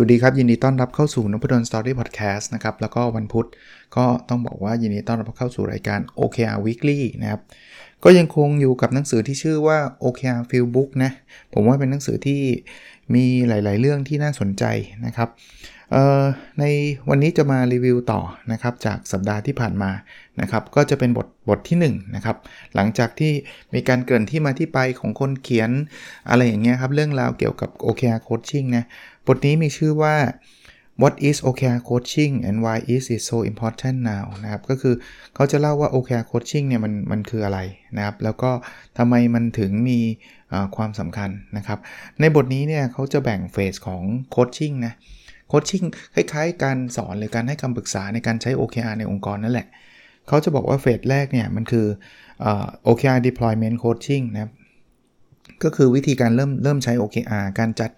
วัสดีครับ ยินดีต้อนรับเข้าสู่นพดลสตอรี่พอดแคสต์นะครับ แล้วก็วันพุธก็ต้องบอกว่ายินดีต้อนรับเข้าสู่รายการ OKR Weekly นะครับ ก็ยังคงอยู่กับหนังสือที่ชื่อว่า OKR Field Book นะ ผมว่าเป็นหนังสือที่มีหลาย ๆ เรื่องที่น่าสนใจนะครับ ในวันนี้จะมารีวิวต่อนะครับจากสัปดาห์ที่ผ่านมานะครับก็จะเป็นบทบทที่1นะครับหลังจากที่มีการเกินที่มาที่ไปของคนเขียนอะไรอย่างเงี้ยครับเรื่องราวเกี่ยวกับ OKR Coaching นะบทนี้มีชื่อว่า What is OKR coaching and why is it so important now นะครับก็คือเขาจะเล่าว่า OKR coaching เนี่ยมันมันคืออะไรนะครับแล้วก็ทำไมมันถึงมีความสำคัญนะครับในบทนี้เนี่ยเขาจะแบ่งเฟสของโคชชิ่งนะ โคชชิ่งคล้ายๆ การสอนหรือการให้คำปรึกษาในการใช้ OKR ในองค์กรนั่นแหละ เขาจะบอกว่าเฟสแรกเนี่ยมันคือ OKR deployment coaching นะครับก็คือวิธีการเริ่มเริ่มใช้ OKR การจัด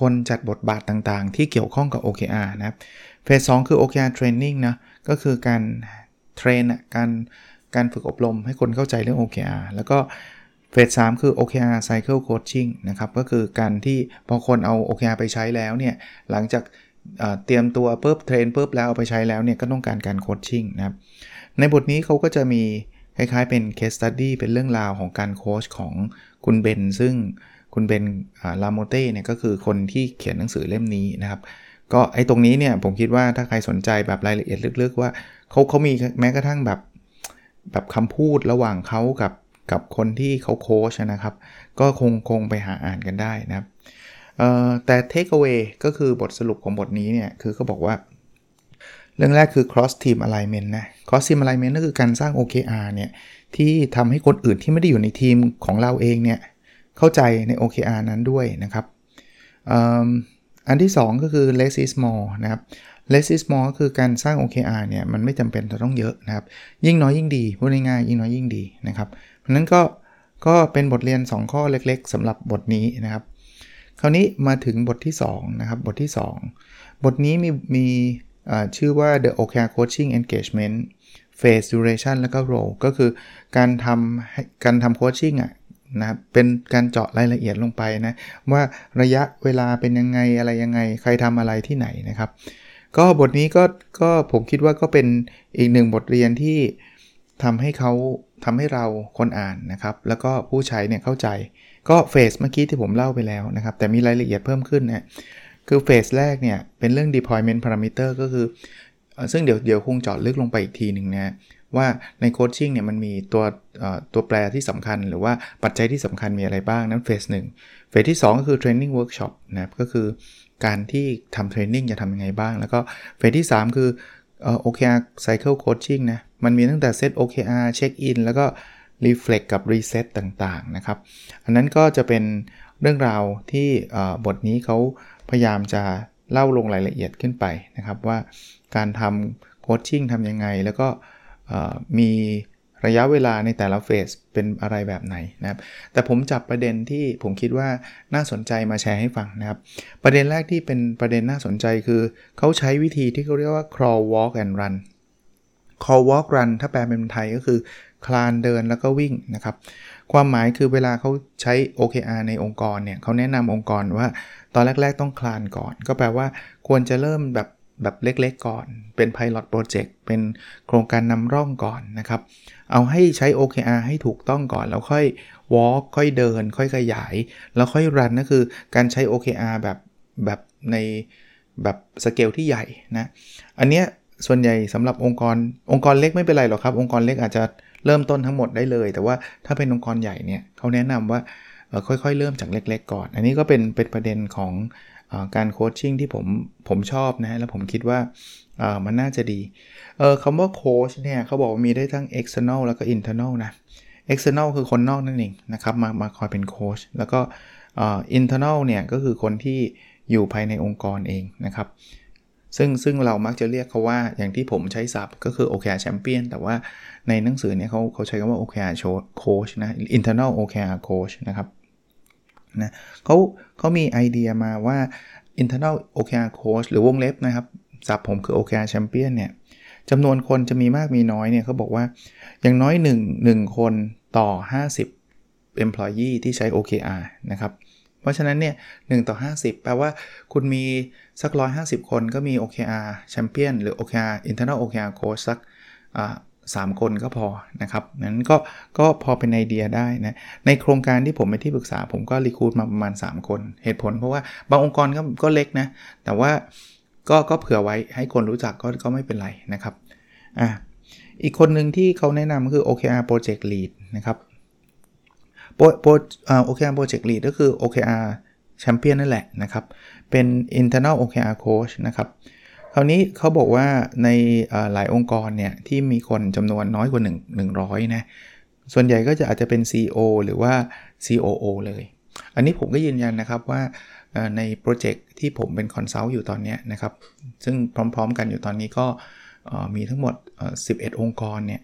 คนจัดบทบาทต่างๆ ที่เกี่ยวข้องกับ OKR นะครับเฟสสคือ OKR training นะก็คือการเทรนการการฝึกอบรมให้คนเข้าใจเรื่อง OKR แล้วก็เฟสสคือ OKR Cycle Coaching นะครับ ก็คือการที่พอคนเอา OKR ไปใช้แล้วเนี่ย หลังจาก เตรียมตัวปุ๊บเทรนปุ๊บแล้วเอาไปใช้แล้วเนี่ยก็ต้องการการโคชชิ่งนะครับ ในบทนี้เขาก็จะมีคล้ายๆเป็น case study เป็นเรื่องราวของการโคชของคุณเบนซึ่งคุณเบนลาโมเต้เนี่ยก็คือคนที่เขียนหนังสือเล่มนี้นะครับ ก็ไอ้ตรงนี้เนี่ยผมคิดว่าถ้าใครสนใจแบบรายละเอียดลึกๆ ว่าเขาเขามีแม้กระทั่งแบบแบบคำพูดระหว่างเขากับกับคนที่เขาโค้ชนะครับ ก็คงคงไปหาอ่านกันได้นะครับ แต่ take away ก็คือบทสรุปของบทนี้เนี่ย คือเขาบอกว่า เรื่องแรกคือ cross team alignment นะ cross team alignment ก็คือการสร้าง OKR เนี่ย ที่ทำให้คนอื่นที่ไม่ได้อยู่ในทีมของเราเองเนี่ย เข้าใจใน OKR นั้นด้วยนะครับอันที่ 2 ก็คือ less is more นะครับ less is more ก็คือการสร้าง OKR เนี่ย มันไม่จำเป็นจะต้องเยอะนะครับ ยิ่งน้อยยิ่งดีพูดง่ายๆยิ่งน้อยยิ่งดีนะครับเพราะนั้นก็ก็เป็นบทเรียน 2 ข้อเล็กๆสำหรับบทนี้นะครับ คราวนี้มาถึงบทที่2นะครับบทที่ 2 บทนี้มีมีชื่อว่า the OKR coaching engagement phase duration แล้วก็ role ก็คือการทำการทำโคชชิ่งอะนะเป็นการเจาะรายละเอียดลงไปนะว่าระยะเวลาเป็นยังไงอะไรยังไง ใครทำอะไรที่ไหนนะครับ ก็บทนี้ก็ก็ผมคิดว่าก็เป็นอีกหนึ่งบทเรียนที่ทำให้เขาทำให้เราคนอ่านนะครับ แล้วก็ผู้ใช้เนี่ยเข้าใจ ก็เฟสเมื่อกี้ที่ผมเล่าไปแล้วนะครับ แต่มีรายละเอียดเพิ่มขึ้นนะคือเฟสแรกเนี่ย เป็นเรื่อง deployment parameter ก็คือ ซึ่งเดี๋ยวเดี๋ยวคงเจาะลึกลงไปอีกทีหนึ่งนะว่าใน coaching เนี่ยมันมีตัวตัวแปรที่สำคัญ หรือว่าปัจจัยที่สำคัญมีอะไรบ้างนั้น phase หนึ่ง phase ที่ 2 ก็คือ training workshop นะครับก็คือการที่ทำ training จะทำยังไงบ้าง แล้วก็ phase ที่ 3 คือ OKR Cycle Coaching นะ มันมีตั้งแต่ set OKR check-in แล้วก็ Reflect กับ Reset ต่างๆนะครับ อันนั้นก็จะเป็นเรื่องราวที่บทนี้เขาพยายามจะเล่าลงรายละเอียดขึ้นไปนะครับ ว่าการทำโคชชิ่งทำยังไง แล้วก็มีระยะเวลาในแต่ละเฟสเป็นอะไรแบบไหนนะครับ แต่ผมจับประเด็นที่ผมคิดว่าน่าสนใจมาแชร์ให้ฟังนะครับ ประเด็นแรกที่เป็นประเด็นน่าสนใจคือเขาใช้วิธีที่เขาเรียกว่า crawl walk and run crawl walk run ถ้าแปลเป็นไทยก็คือ คลานเดินแล้วก็วิ่งนะครับ ความหมายคือเวลาเขาใช้ OKR ในองค์กรเนี่ยเขาแนะนำองค์กรว่าตอนแรก ๆ ต้องคลานก่อน ก็แปลว่าควรจะเริ่มแบบแบบเล็กๆก่อน เป็น Pilot Project เป็นโครงการนำร่องก่อนนะครับ เอาให้ใช้ OKR ให้ถูกต้องก่อน แล้วค่อย walk ค่อยเดิน ค่อยขยาย แล้วค่อย run ก็คือการใช้ OKR แบบแบบในแบบสเกลที่ใหญ่นะ อันเนี้ยส่วนใหญ่สำหรับองค์กรองค์กรเล็กไม่เป็นไรหรอกครับ องค์กรเล็กอาจจะ เริ่มต้นทั้งหมดได้เลย แต่ว่าถ้าเป็นองค์กรใหญ่เนี่ยเขาแนะนำว่าค่อยๆ เริ่มจากเล็ก ๆ ก่อน อันนี้ก็เป็นเป็นประเด็นของการโคชชิ่งที่ผมผมชอบนะแล้วผมคิดว่ามันน่าจะดีเออคำว่าโคชเนี่ยเขาบอกว่ามีได้ทั้ง external แล้วก็ internal นะ external คือคนนอกนั่นเองนะครับมามาคอยเป็นโคชแล้วก็ internal เนี่ยก็คือคนที่อยู่ภายในองค์กรเองนะครับ ซึ่งซึ่งเรามักจะเรียกเขาว่าอย่างที่ผมใช้ศัพท์ก็คือ OKR Champion แต่ว่าในหนังสือเนี่ยเขาเขาใช้คำว่า OKR Coach นะ internal OKR Coach นะครับนะเขาเขามีไอเดียมาว่า internal OKR coach หรือวงเล็บนะครับศัพท์ผมคือ OKR champion เนี่ยจำนวนคนจะมีมากมีน้อยเนี่ยเขาบอกว่าอย่างน้อย 1 1 คนต่อ 50 employee ที่ใช้ OKR นะครับ เพราะฉะนั้นเนี่ย1ต่อ 50 แปลว่าคุณมีสัก 150 คนก็มี OKR Champion หรือ OKR Internal OKR Coach สักสามคนก็พอนะครับนั้นก็ก็พอเป็นไอเดียได้นะในโครงการที่ผมเป็นที่ปรึกษา ผมก็รีคูดมาประมาณ 3 คน เหตุผลเพราะว่าบางองค์กรก็ก็เล็กนะ แต่ว่าก็ก็เผื่อไว้ให้คนรู้จักก็ก็ไม่เป็นไรนะครับอะอีกคนหนึ่งที่เขาแนะนำคือ OKR Project Lead นะครับ โปรโปร OKR Project Lead ก็คือ OKR Champion นั่นแหละนะครับ เป็น internal OKR coach นะครับ คราวนี้เขาบอกว่าในหลายองค์กรเนี่ย ที่มีคนจำนวนน้อยกว่า 1 100 นะ ส่วนใหญ่ก็จะอาจจะเป็น CEO หรือว่า COO เลย อันนี้ผมก็ยืนยันนะครับว่าใน project ที่ผมเป็น consult อยู่ตอนนี้นะครับ ซึ่งพร้อมๆกันอยู่ตอนนี้ก็มีทั้งหมด 11 องค์กรเนี่ย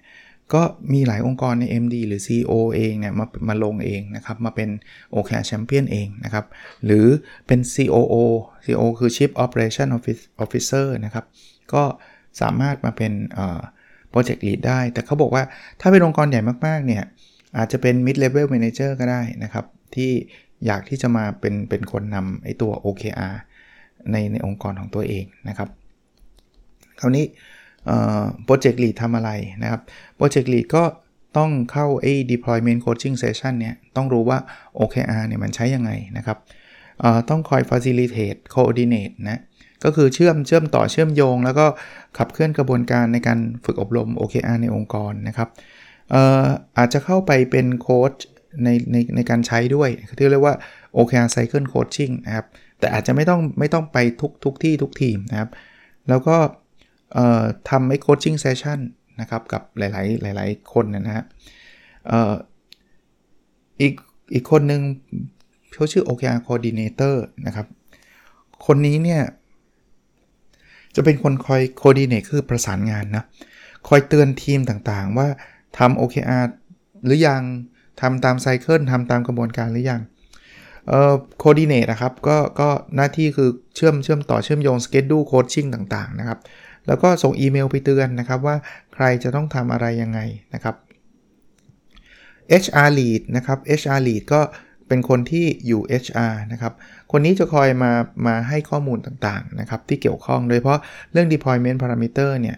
ก็มีหลายองค์กรใน MD หรือ CEO เองเนี่ยมามาลงเองนะครับมาเป็น OKR Champion เองนะครับหรือเป็น COO COO คือ Chief Operation Officer นะครับก็สามารถมาเป็น Project Lead ได้ แต่เขาบอกว่าถ้าเป็นองค์กรใหญ่มากๆเนี่ยอาจจะเป็น Mid Level Manager ก็ได้นะครับที่อยากที่จะมาเป็นเป็นคนนำไอตัว OKR ในในองค์กรของตัวเองนะครับคราวนี้ โปรเจกต์ลีดทำอะไรนะครับโปรเจกต์ลีดก็ต้องเข้าไอ้ deployment coaching session เนี่ยต้องรู้ว่า OKR เนี่ยมันใช้ยังไงนะครับต้องคอย facilitate coordinate นะก็คือเชื่อมเชื่อมต่อเชื่อมโยง แล้วก็ขับเคลื่อนกระบวนการในการฝึกอบรม OKR ในองค์กรนะครับอาจจะเข้าไปเป็นโค้ชในในในการใช้ด้วยที่เรียกว่า OKR cycle coaching นะครับแต่อาจจะไม่ต้องไม่ต้องไปทุกทุกที่ทุกทีมนะครับแล้วก็ ทำให้โคชชิ่งเซสชันนะครับกับหลายๆ หลาย ๆ คนนะฮะอีกอีกคนหนึ่งเขาชื่อ OKR Coordinator นะครับ คนนี้เนี่ย จะเป็นคนคอย coordinate คือประสานงานนะ คอยเตือนทีมต่างๆ ว่าทำ OKR หรือยังทำตามไซเคิลทำตามกระบวนการหรือยังเอ่อ coordinate นะครับ ก็ก็หน้าที่คือเชื่อมเชื่อมต่อเชื่อมโยง schedule coaching ต่างๆ นะครับ แล้วก็ส่งอีเมลไปเตือนนะครับว่าใครจะต้องทำอะไรยังไงนะครับ HR lead นะครับ HR lead ก็เป็นคนที่อยู่ HR นะครับ คนนี้จะคอยมามาให้ข้อมูลต่างๆนะครับที่เกี่ยวข้อง โดยเฉพาะเรื่อง deployment parameter เนี่ย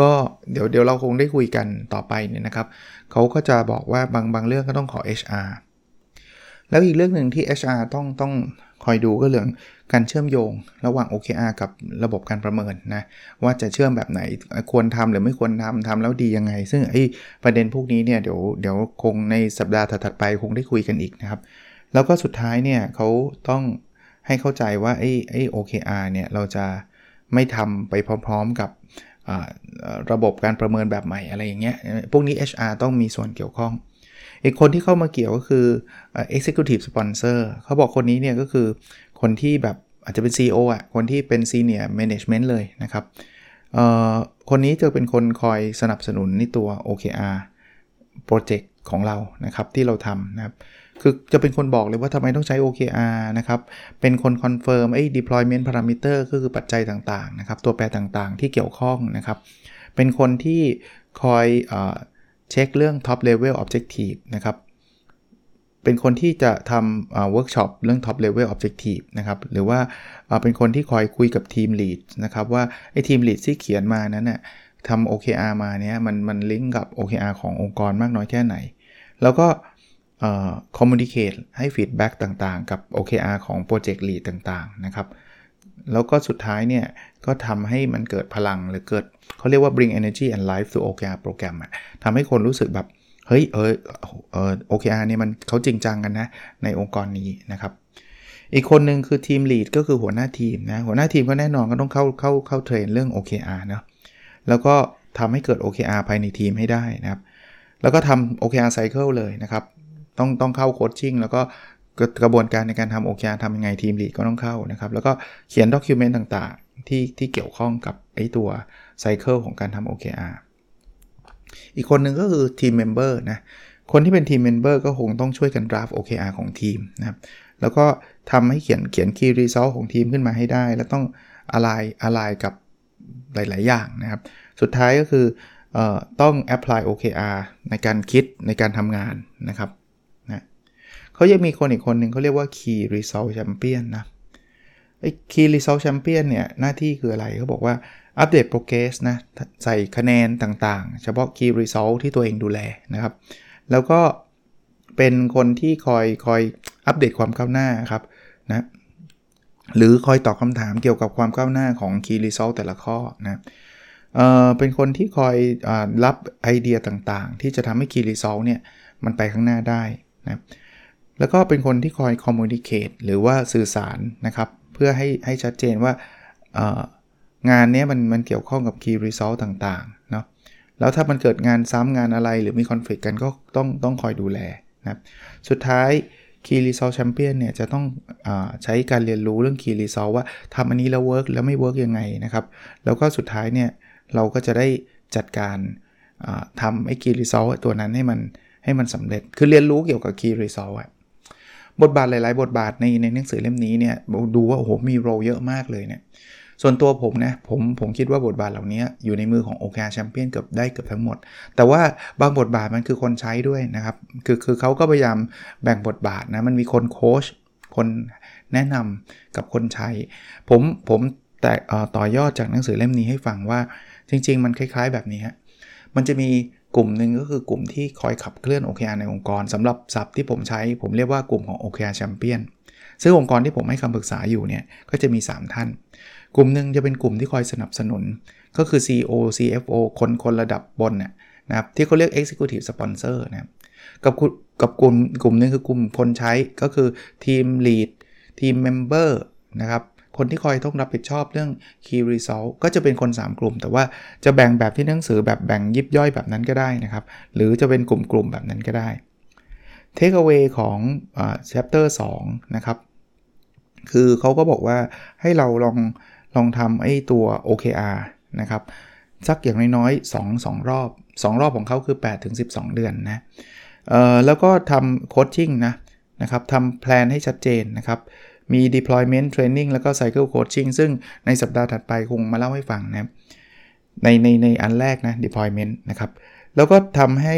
ก็เดี๋ยวเดี๋ยวเราคงได้คุยกันต่อไปเนี่ยนะครับเขาก็จะบอกว่าบางบางเรื่องก็ต้องขอ HR แล้วอีกเรื่องหนึ่งที่ HR ต้องต้องคอยดูก็เรื่องการเชื่อมโยง ระหว่าง OKR กับระบบการประเมินนะว่าจะเชื่อมแบบไหนควรทำหรือไม่ควรทำทำแล้วดียังไง ซึ่งไอ้ประเด็นพวกนี้เนี่ยเดี๋ยวเดี๋ยวคงในสัปดาห์ถัดไปคงได้คุยกันอีกนะครับ แล้วก็สุดท้ายเนี่ยเขาต้องให้เข้าใจว่าไอ้ไอ้ OKR เนี่ยเราจะไม่ทำไปพร้อมๆกับระบบการประเมินแบบใหม่อะไรอย่างเงี้ยพวกนี้ HR ต้องมีส่วนเกี่ยวข้อง อีกคนที่เข้ามาเกี่ยวก็คือ executive sponsor เขาบอกคนนี้เนี่ยก็คือคนที่แบบอาจจะเป็น CEO อะ คนที่เป็น senior management เลยนะครับคนนี้จะเป็นคนคอยสนับสนุนในตัว OKR project ของเรานะครับที่เราทำนะครับ คือจะเป็นคนบอกเลยว่าทำไมต้องใช้ OKR นะครับ เป็นคน confirm ไอ้ deployment parameter ก็คือปัจจัยต่างๆนะครับ ตัวแปรต่างๆที่เกี่ยวข้องนะครับ เป็นคนที่คอย เช็คเรื่อง top level objective นะครับ เป็นคนที่จะทำเวิร์กช็อปเรื่อง top level objective นะครับ หรือว่าเป็นคนที่คอยคุยกับทีม lead นะครับ ว่าไอ้ทีม lead ที่เขียนมานั้นน่ะทำ OKR มาเนี้ยมันมันลิงก์กับ OKR ขององค์กรมากน้อยแค่ไหน แล้วก็ communicate ให้ feedback ต่างๆ กับ OKR ของ project lead ต่างๆ นะครับ แล้วก็สุดท้ายเนี่ยก็ทำให้มันเกิดพลังหรือเกิดเขาเรียกว่า bring energy and life to OKR โปรแกรมอะทำให้คนรู้สึกแบบ เฮ้ยเออเออ OKR เนี่ยมันเขาจริงจังกันนะ ในองค์กรนี้นะครับ อีกคนหนึ่งคือทีมลีดก็คือหัวหน้าทีมนะ หัวหน้าทีมก็แน่นอนก็ต้องเข้าเข้าเข้าเทรนเรื่อง OKR เนาะแล้วก็ทำให้เกิด OKR ภายในทีมให้ได้นะครับ แล้วก็ทำ OKR cycle เลยนะครับ ต้องต้องเข้าโคชชิ่งแล้วก็ กระบวนการในการทำ OKR ทำยังไง team lead ก็ต้องเข้านะครับ แล้วก็เขียน document ต่างๆ ที่ที่เกี่ยวข้องกับไอตัว cycle ของการทำ OKR อีกคนหนึ่งก็คือ team member นะคนที่เป็น team member ก็คงต้องช่วยกันดราฟ OKR ของทีมนะครับ แล้วก็ทำให้เขียนเขียน Key Result ของทีมขึ้นมาให้ได้ แล้วต้องอะไรอะไรกับหลาย ๆ อย่างนะครับ สุดท้ายก็คืออต้อง apply OKR ในการคิดในการทำงานนะครับ เขายังมีคนอีกคนหนึ่งเขาเรียกว่า Key Result Champion นะไอ้ Key Result Champion เนี่ย หน้าที่คืออะไรเขาบอกว่าอัปเดตโปรเกรสนะ ใส่คะแนนต่างๆ เฉพาะ Key Result ที่ตัวเองดูแลนะครับ แล้วก็เป็นคนที่คอยคอยอัปเดตความก้าวหน้าครับนะหรือคอยตอบคำถามเกี่ยวกับความก้าวหน้าของ Key Result แต่ละข้อนะเอ่อเป็นคนที่คอยอรับไอเดียต่างๆ ที่จะทำให้ Key Result เนี่ย มันไปข้างหน้าได้นะ แล้วก็เป็นคนที่คอย communicate หรือว่าสื่อสารนะครับ เพื่อให้ให้ชัดเจนว่างานนี้มันมันเกี่ยวข้องกับ Key Result ต่างๆเนาะแล้วถ้ามันเกิดงานซ้ำงานอะไรหรือมีคอนฟ lict กันก็ต้องต้องคอยดูแลนะสุดท้าย Key Result Champion เนี่ยจะต้องอใช้การเรียนรู้เรื่อง Key Result ว่าทำอันนี้แล้ว work แล้วไม่ work ยังไงนะครับ แล้วก็สุดท้ายเนี่ยเราก็จะได้จัดการทำไอ้ Key Result ตัวนั้นให้มันให้มันสำเร็จ คือเรียนรู้เกี่ยวกับ Key Result อะ บทบาทหลายๆ บทบาทในในหนังสือเล่มนี้เนี่ยดูว่าโอ้โหมี role เยอะมากเลยเนี่ยส่วนตัวผมนะผมผมคิดว่าบทบาทเหล่านี้อยู่ในมือของ o k แชมเปี้ยนเกือบได้เกือบทั้งหมด แต่ว่าบางบทบาทมันคือคนใช้ด้วยนะครับ คือคือเขาก็พยายามแบ่งบทบาทนะ มันมีคนโค้ชคนแนะนำกับคนใช้ ผมผมแต่ต่อยอดจากหนังสือเล่มนี้ให้ฟังว่าจริง ๆ มันคล้าย ๆ แบบนี้ฮะมันจะมี กลุ่มหนึ่งก็คือกลุ่มที่คอยขับเคลื่อน OKR ในองค์กรสำหรับศัพท์ที่ผมใช้ผมเรียกว่ากลุ่มของ OKR Champion ซึ่งองค์กรที่ผมให้คำปรึกษาอยู่เนี่ยก็จะมี 3 ท่าน กลุ่มหนึ่งจะเป็นกลุ่มที่คอยสนับสนุน ก็คือ CEO CFO คนคนระดับบนนะครับที่เขาเรียก Executive Sponsor นะครับกับกับกลุ่มกลุ่มนึงคือกลุ่มคนใช้ก็คือทีม Lead ทีม Member นะครับ คนที่คอยต้องรับผิดชอบเรื่อง Key Result ก็จะเป็นคน 3 กลุ่ม แต่ว่าจะแบ่งแบบที่หนังสือแบบแบ่งยิบย่อยแบบนั้นก็ได้นะครับ หรือจะเป็นกลุ่มๆแบบนั้นก็ได้ Take away ของ chapter 2 นะครับ คือเขาก็บอกว่าให้เราลองลองทำไอ้ตัว OKR นะครับสักอย่างน้อยๆ2 2 รอบ 2 รอบของเขาคือ 8 ถึง 12 เดือนนะแล้วก็ทำโคชชิ่งนะนะครับทำแพลนให้ชัดเจนนะครับ มี deployment training แล้วก็ cycle coaching ซึ่งในสัปดาห์ถัดไปคงมาเล่าให้ฟังนะในในในอันแรกนะ deployment นะครับ แล้วก็ทำให้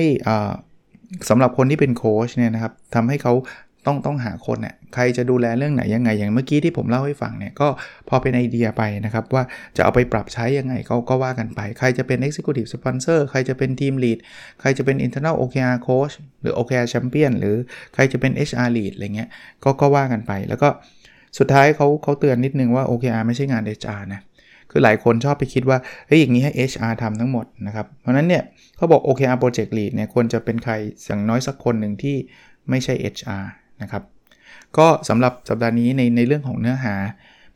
สำหรับคนที่เป็นโค้ชเนี่ยนะครับทำให้เขาต้องต้องหาคนเนี่ยใครจะดูแลเรื่องไหนยังไง อย่างเมื่อกี้ที่ผมเล่าให้ฟังเนี่ยก็พอเป็นไอเดียไปนะครับว่าจะเอาไปปรับใช้ยังไงก็ก็ว่ากันไป ใครจะเป็น Executive Sponsor ใครจะเป็น Team Lead ใครจะเป็น Internal OKR Coach หรือ OKR Champion หรือใครจะเป็น HR Lead อะไรเงี้ยก็ก็ว่ากันไป แล้วก็ สุดท้ายเขาเขาเตือนนิดนึงว่า OKR ไม่ใช่งาน HR นะคือหลายคนชอบไปคิดว่าเฮ้ยอย่างนี้ให้ HR ทำทั้งหมดนะครับเพราะนั้นเนี่ยเขาบอก OKR Project Lead เนี่ยควรจะเป็นใครอย่างน้อยสักคนหนึ่งที่ไม่ใช่ HR นะครับก็สำหรับสัปดาห์นี้ในในเรื่องของเนื้อหา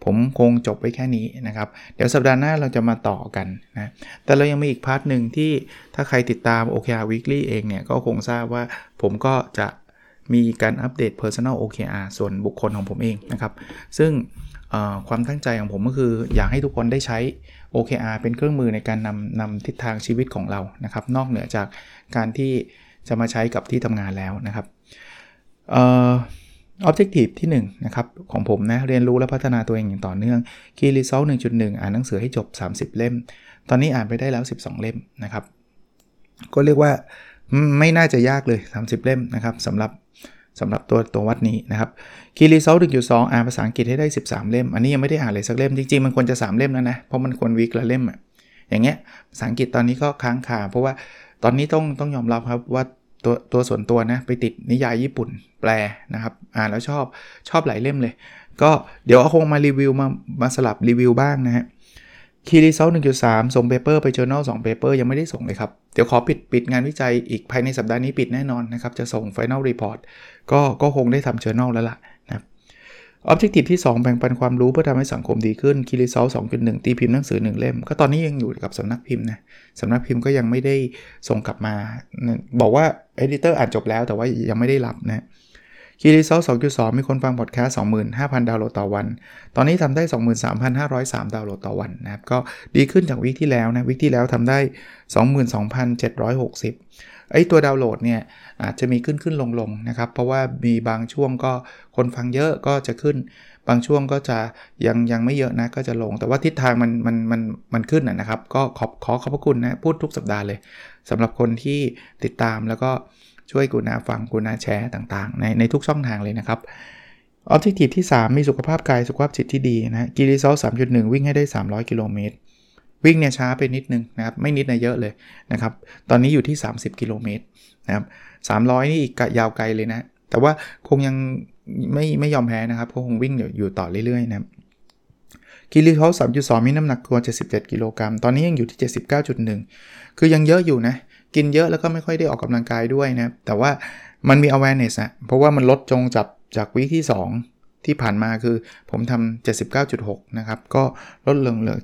ผมคงจบไปแค่นี้นะครับ เดี๋ยวสัปดาห์หน้าเราจะมาต่อกันนะแต่เรายังมีอีก part หนึ่งที่ถ้าใครติดตาม OKR Weekly เองเนี่ยก็คงทราบว่าผมก็จะ มีการอัปเดต Personal OKR ส่วนบุคคลของผมเองนะครับ ซึ่งความตั้งใจของผมก็คืออยากให้ทุกคนได้ใช้ OKR เป็นเครื่องมือในการนำนำทิศทางชีวิตของเรานะครับ นอกเหนือจากการที่จะมาใช้กับที่ทำงานแล้วนะครับออบเจกตีฟที่1นะครับของผมนะเรียนรู้และพัฒนาตัวเองอย่างต่อเนื่อง Key Result 1.1 อ่านหนังสือให้จบ 30 เล่ม ตอนนี้อ่านไปได้แล้ว 12 เล่มนะครับ ก็เรียกว่าไม่น่าจะยากเลย 30 เล่มนะครับสำหรับ สำหรับตัวตัววัดนี้นะครับ Key Result 1.2อ่านภาษาอังกฤษให้ได้ 13 เล่ม อันนี้ยังไม่ได้อ่านเลยสักเล่ม จริงๆ มันควรจะ 3 เล่มแล้วนะ เพราะมันควรวิกละเล่มอะอย่างเงี้ยภาษาอังกฤษตอนนี้ก็ค้างคาเพราะว่าตอนนี้ต้องต้องยอมรับครับว่าตัวตัวส่วนตัวนะไปติดนิยายญี่ปุ่นแปลนะครับอ่านแล้วชอบชอบหลายเล่มเลย ก็เดี๋ยวคงมารีวิวมามาสลับรีวิวบ้างนะฮะ Key Result หนึ่งจุดสามส่ง paper ไป journal 2 paper ยังไม่ได้ส่งเลยครับ เดี๋ยวขอปิดปิดงานวิจัยอีกภายในสัปดาห์นี้ปิดแน่นอนนะครับ จะส่ง final report ก็ก็คงได้ทำ journal แล้วล่ะนะครับ Objective ที่ 2 แบ่งปันความรู้เพื่อทำให้สังคมดีขึ้น Key Result 2.1ตีพิมพ์หนังสือ 1 เล่ม ก็ตอนนี้ยังอยู่กับสำนักพิมพ์นะสำนักพิมพ์ก็ยังไม่ได้ส่งกลับมา บอกว่า editor อ่านจบแล้วแต่ว่ายังไม่ได้รับนะ คีรีเซล2.2 มีคนฟังพอดแคสต์ 25,000 ดาวน์โหลดต่อวัน ตอนนี้ทำได้ 23,503 ดาวน์โหลดต่อวันนะครับ ก็ดีขึ้นจากวิกที่แล้วนะ วิกที่แล้วทำได้ 22,760 ไอ้ตัวดาวน์โหลดเนี่ยอาจจะมีขึ้นขึ้นลงลงนะครับ เพราะว่ามีบางช่วงก็คนฟังเยอะก็จะขึ้น บางช่วงก็จะยังยังไม่เยอะนะก็จะลง แต่ว่าทิศทางมันมันมันมันขึ้นนะครับ ก็ขอขอขอบพระคุณนะพูดทุกสัปดาห์เลยสำหรับคนที่ติดตามแล้วก็ ช่วยกูนาฟังกูนาแชร์ต่างๆ ในในทุกช่องทางเลยนะครับออบเจกตีที่ 3 มีสุขภาพกายสุขภาพจิตที่ดีนะกิริซอล3.1วิ่งให้ได้ 300 กิโลเมตร วิ่งเนี่ยช้าไปนิดนึงนะครับ ไม่นิดนะเยอะเลยนะครับ ตอนนี้อยู่ที่ 30 กิโลเมตรนะครับ300นี่อีกยาวไกลเลยนะ แต่ว่าคงยังไม่ไม่ยอมแพ้นะครับคงวิ่งอยู่ต่อเรื่อยๆนะครับกิริซอล3.2มีน้ำหนักตัว 77 กิโลกรัม ตอนนี้ยังอยู่ที่ 79.1 คือยังเยอะอยู่นะ กินเยอะแล้วก็ไม่ค่อยได้ออกกำลังกายด้วยนะแต่ว่ามันมี awareness อะเพราะว่ามันลดจงจับจากวิที่ 2 ที่ผ่านมาคือผมทำ79.6 นะครับ ก็ลดลงเหลือ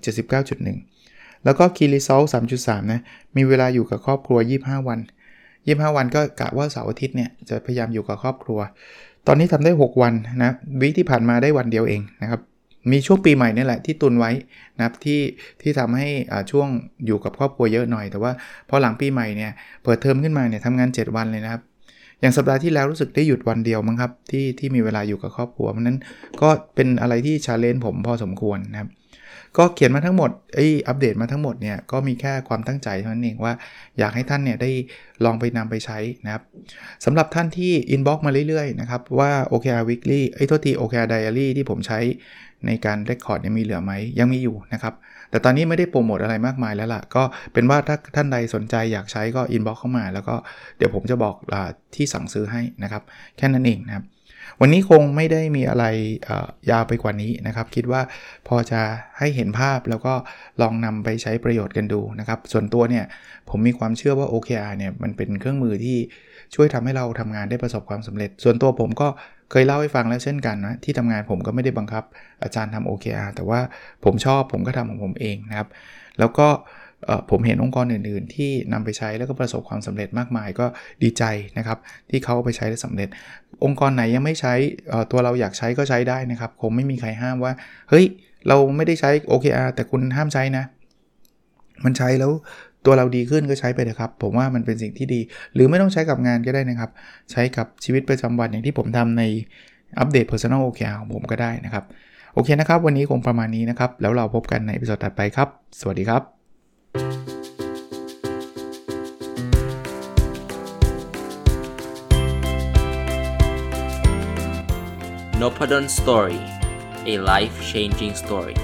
79.1 แล้วก็คีรีโซล3.3 นะ มีเวลาอยู่กับครอบครัว 25 วัน 25 วันก็กะว่าเสาร์อาทิตย์เนี่ยจะพยายามอยู่กับครอบครัว ตอนนี้ทำได้ 6 วันนะวิที่ผ่านมาได้วันเดียวเองนะครับ มีช่วงปีใหม่นี่แหละที่ตุนไว้นะครับที่ที่ทำให้ช่วงอยู่กับครอบครัวเยอะหน่อย แต่ว่าพอหลังปีใหม่เนี่ยเปิดเทอมขึ้นมาเนี่ยทำงาน 7 วันเลยนะครับ อย่างสัปดาห์ที่แล้วรู้สึกได้หยุดวันเดียวมั้งครับที่ที่มีเวลาอยู่กับครอบครัวเพราะนั้นก็เป็นอะไรที่ชาเลนจ์ผมพอสมควรนะครับก็เขียนมาทั้งหมดไอ้อัปเดตมาทั้งหมดเนี่ยก็มีแค่ความตั้งใจเท่านั้นเองว่าอยากให้ท่านเนี่ยได้ลองไปนำไปใช้นะครับสำหรับท่านที่ inbox มาเรื่อยๆนะครับว่า OKR Weekly ไอ้ทษที OKR Diary ที่ผมใช้ในการ record เนี่ยมีเหลือไหมยังมีอยู่นะครับ แต่ตอนนี้ไม่ได้โปรโมทอะไรมากมายแล้วล่ะ ก็เป็นว่าถ้าท่านใดสนใจอยากใช้ก็ inbox เข้ามา แล้วก็เดี๋ยวผมจะบอกอที่สั่งซื้อให้นะครับ แค่นั้นเองนะครับ วันนี้คงไม่ได้มีอะไรยาวไปกว่านี้นะครับ คิดว่าพอจะให้เห็นภาพแล้วก็ลองนำไปใช้ประโยชน์กันดูนะครับ ส่วนตัวเนี่ยผมมีความเชื่อว่า OKR เนี่ยมันเป็นเครื่องมือที่ช่วยทำให้เราทำงานได้ประสบความสำเร็จ ส่วนตัวผมก็เคยเล่าให้ฟังแล้วเช่นกันนะที่ทำงานผมก็ไม่ได้บังคับอาจารย์ทำ OKR แต่ว่าผมชอบผมก็ทำของผมเองนะครับ แล้วก็ผมเห็นองค์กรอื่น ๆ ที่นำไปใช้แล้วก็ประสบความสำเร็จมากมายก็ดีใจนะครับ ที่เขาไปใช้ได้สำเร็จ องค์กรไหนยังไม่ใช้ตัวเราอยากใช้ก็ใช้ได้นะครับคงไม่มีใครห้ามว่า เฮ้ย เราไม่ได้ใช้ OKR แต่คุณห้ามใช้นะ มันใช้แล้ว ตัวเราดีขึ้นก็ใช้ไปเถอะครับ ผมว่ามันเป็นสิ่งที่ดี หรือไม่ต้องใช้กับงานก็ได้นะครับ ใช้กับชีวิตประจำวันอย่างที่ผมทำในอัปเดต Personal OKR ของผมก็ได้นะครับ โอเคนะครับ วันนี้คงประมาณนี้นะครับ แล้วเราพบกันในอีพิโซดถัดไปครับ สวัสดีครับ n o p a d o n Story a life changing story